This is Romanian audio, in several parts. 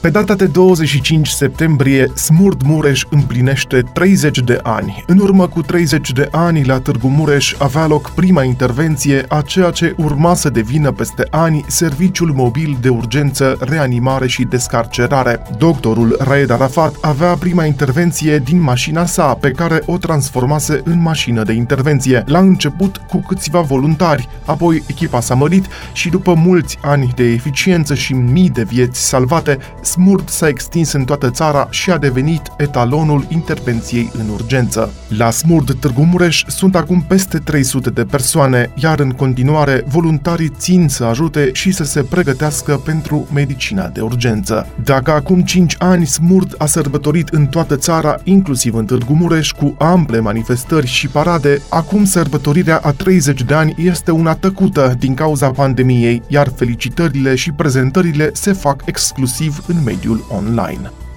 pe data de 25 septembrie, Smurd Mureș împlinește 30 de ani. În urmă cu 30 de ani, la Târgu Mureș avea loc prima intervenție a ceea ce urma să devină peste ani Serviciul Mobil de Urgență, Reanimare și Descarcerare. Doctorul Raed Arafat avea prima intervenție din mașina sa, pe care o transformase în mașină de intervenție. La început cu câțiva voluntari, apoi echipa s-a mărit și după mulți ani de eficiență și mii de vieți salvate, Smurd s-a extins în toată țara și a devenit etalonul intervenției în urgență. La Smurd Târgu Mureș sunt acum peste 300 de persoane, iar în continuare voluntarii țin să ajute și să se pregătească pentru medicina de urgență. Dacă acum 5 ani Smurd a sărbătorit în toată țara, inclusiv în Târgu Mureș, cu ample manifestări și parade, acum sărbătorirea a 30 de ani este una tăcută din cauza pandemiei, iar felicitările și prezentările se fac exclusiv în mediul online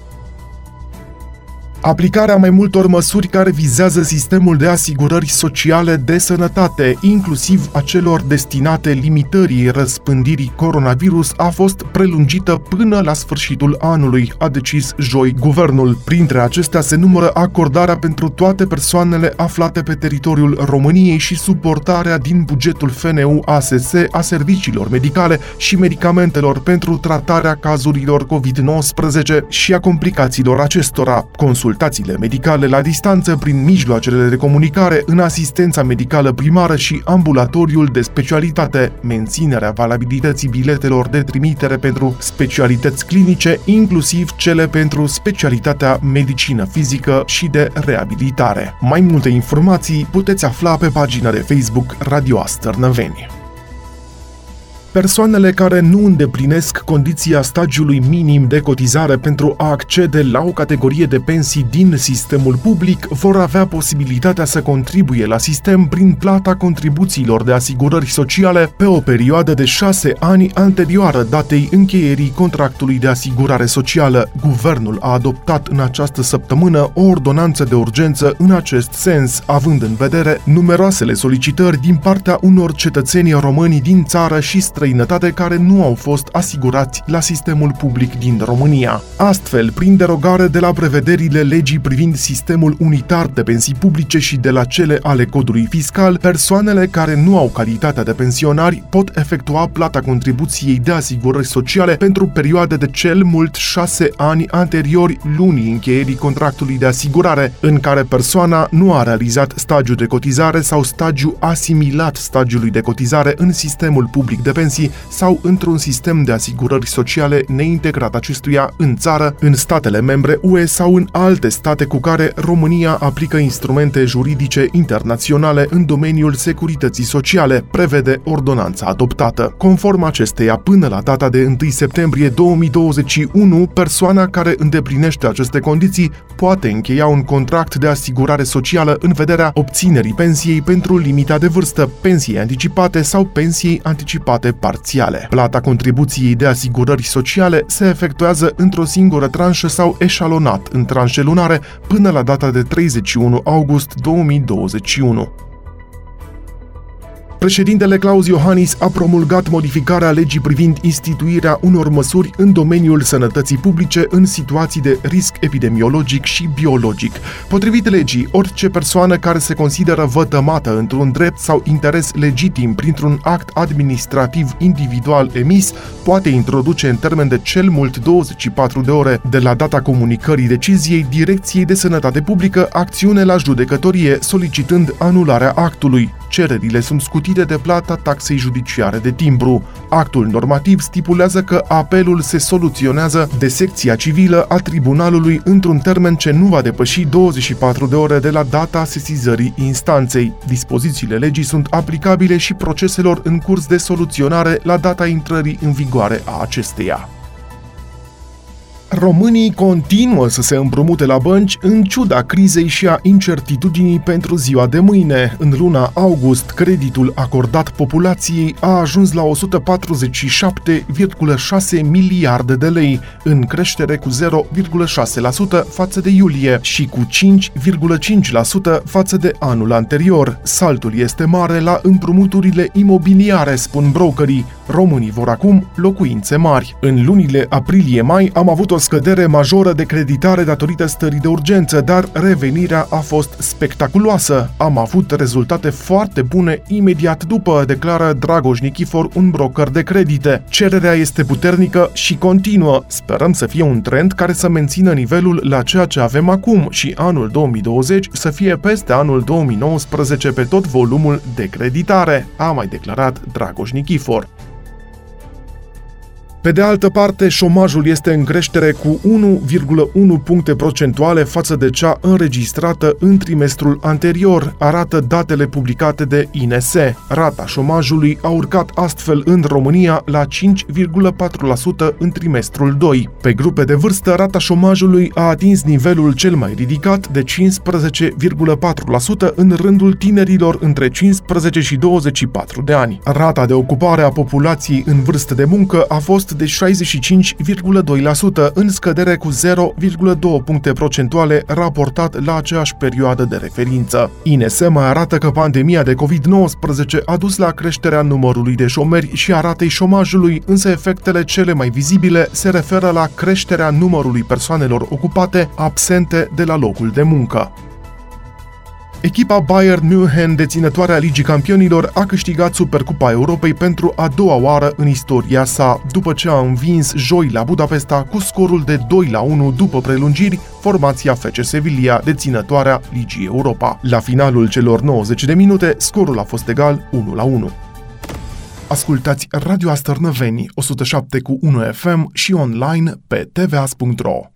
aplicarea mai multor măsuri care vizează sistemul de asigurări sociale de sănătate, inclusiv a celor destinate limitării răspândirii coronavirus, a fost prelungită până la sfârșitul anului, a decis joi guvernul. Printre acestea se numără acordarea pentru toate persoanele aflate pe teritoriul României și suportarea din bugetul FNU ASS a serviciilor medicale și medicamentelor pentru tratarea cazurilor COVID-19 și a complicațiilor acestora. Consul consultațiile medicale la distanță prin mijloacele de comunicare în asistența medicală primară și ambulatoriul de specialitate, menținerea valabilității biletelor de trimitere pentru specialități clinice, inclusiv cele pentru specialitatea medicină fizică și de reabilitare. Mai multe informații puteți afla pe pagina de Facebook Radio Astărnăveni. Persoanele care nu îndeplinesc condiția stagiului minim de cotizare pentru a accede la o categorie de pensii din sistemul public vor avea posibilitatea să contribuie la sistem prin plata contribuțiilor de asigurări sociale pe o perioadă de șase ani anterioară datei încheierii contractului de asigurare socială. Guvernul a adoptat în această săptămână o ordonanță de urgență în acest sens, având în vedere numeroasele solicitări din partea unor cetățeni români din țară și străini străinătate care nu au fost asigurați la sistemul public din România. Astfel, prin derogare de la prevederile legii privind sistemul unitar de pensii publice și de la cele ale codului fiscal, persoanele care nu au calitatea de pensionari pot efectua plata contribuției de asigurări sociale pentru perioade de cel mult șase ani anteriori lunii încheierii contractului de asigurare, în care persoana nu a realizat stagiul de cotizare sau stagiu asimilat stagiului de cotizare în sistemul public de pensii pensii sau într-un sistem de asigurări sociale neintegrat acestuia în țară, în statele membre UE sau în alte state cu care România aplică instrumente juridice internaționale în domeniul securității sociale, prevede ordonanța adoptată. Conform acesteia, până la data de 1 septembrie 2021, persoana care îndeplinește aceste condiții poate încheia un contract de asigurare socială în vederea obținerii pensiei pentru limita de vârstă, pensiei anticipate sau pensiei anticipate parțiale. Plata contribuției de asigurări sociale se efectuează într-o singură tranșă sau eșalonat în tranșe lunare până la data de 31 august 2021. Președintele Claus Iohannis a promulgat modificarea legii privind instituirea unor măsuri în domeniul sănătății publice în situații de risc epidemiologic și biologic. Potrivit legii, orice persoană care se consideră vătămată într-un drept sau interes legitim printr-un act administrativ individual emis poate introduce în termen de cel mult 24 de ore de la data comunicării deciziei Direcției de Sănătate Publică acțiune la judecătorie solicitând anularea actului. Cererile sunt scutite de plata taxei judiciare de timbru. Actul normativ stipulează că apelul se soluționează de secția civilă a tribunalului într-un termen ce nu va depăși 24 de ore de la data sesizării instanței. Dispozițiile legii sunt aplicabile și proceselor în curs de soluționare la data intrării în vigoare a acesteia. Românii continuă să se împrumute la bănci în ciuda crizei și a incertitudinii pentru ziua de mâine. În luna august, creditul acordat populației a ajuns la 147,6 miliarde de lei, în creștere cu 0,6% față de iulie și cu 5,5% față de anul anterior. Saltul este mare la împrumuturile imobiliare, spun brokerii. Românii vor acum locuințe mari. În lunile aprilie-mai am avut o scădere majoră de creditare datorită stării de urgență, dar revenirea a fost spectaculoasă. Am avut rezultate foarte bune imediat după, declară Dragoș Nichifor, un broker de credite. Cererea este puternică și continuă. Sperăm să fie un trend care să mențină nivelul la ceea ce avem acum și anul 2020 să fie peste anul 2019 pe tot volumul de creditare, a mai declarat Dragoș Nichifor. Pe de altă parte, șomajul este în creștere cu 1,1 puncte procentuale față de cea înregistrată în trimestrul anterior, arată datele publicate de INS. Rata șomajului a urcat astfel în România la 5,4% în trimestrul 2. Pe grupe de vârstă, rata șomajului a atins nivelul cel mai ridicat de 15,4% în rândul tinerilor între 15 și 24 de ani. Rata de ocupare a populației în vârstă de muncă a fost de 65,2%, în scădere cu 0,2 puncte procentuale raportat la aceeași perioadă de referință. INS mai arată că pandemia de COVID-19 a dus la creșterea numărului de șomeri și a ratei șomajului, însă efectele cele mai vizibile se referă la creșterea numărului persoanelor ocupate absente de la locul de muncă. Echipa Bayern München, deținătoarea Ligii Campionilor, a câștigat Supercupa Europei pentru a doua oară în istoria sa, după ce a învins joi la Budapesta cu scorul de 2 la 1 după prelungiri formația FC Sevilla, deținătoarea Ligii Europa. La finalul celor 90 de minute, scorul a fost egal 1 la 1. Ascultați Radio Astărnăveni 107 cu 1 FM și online pe tvas.ro.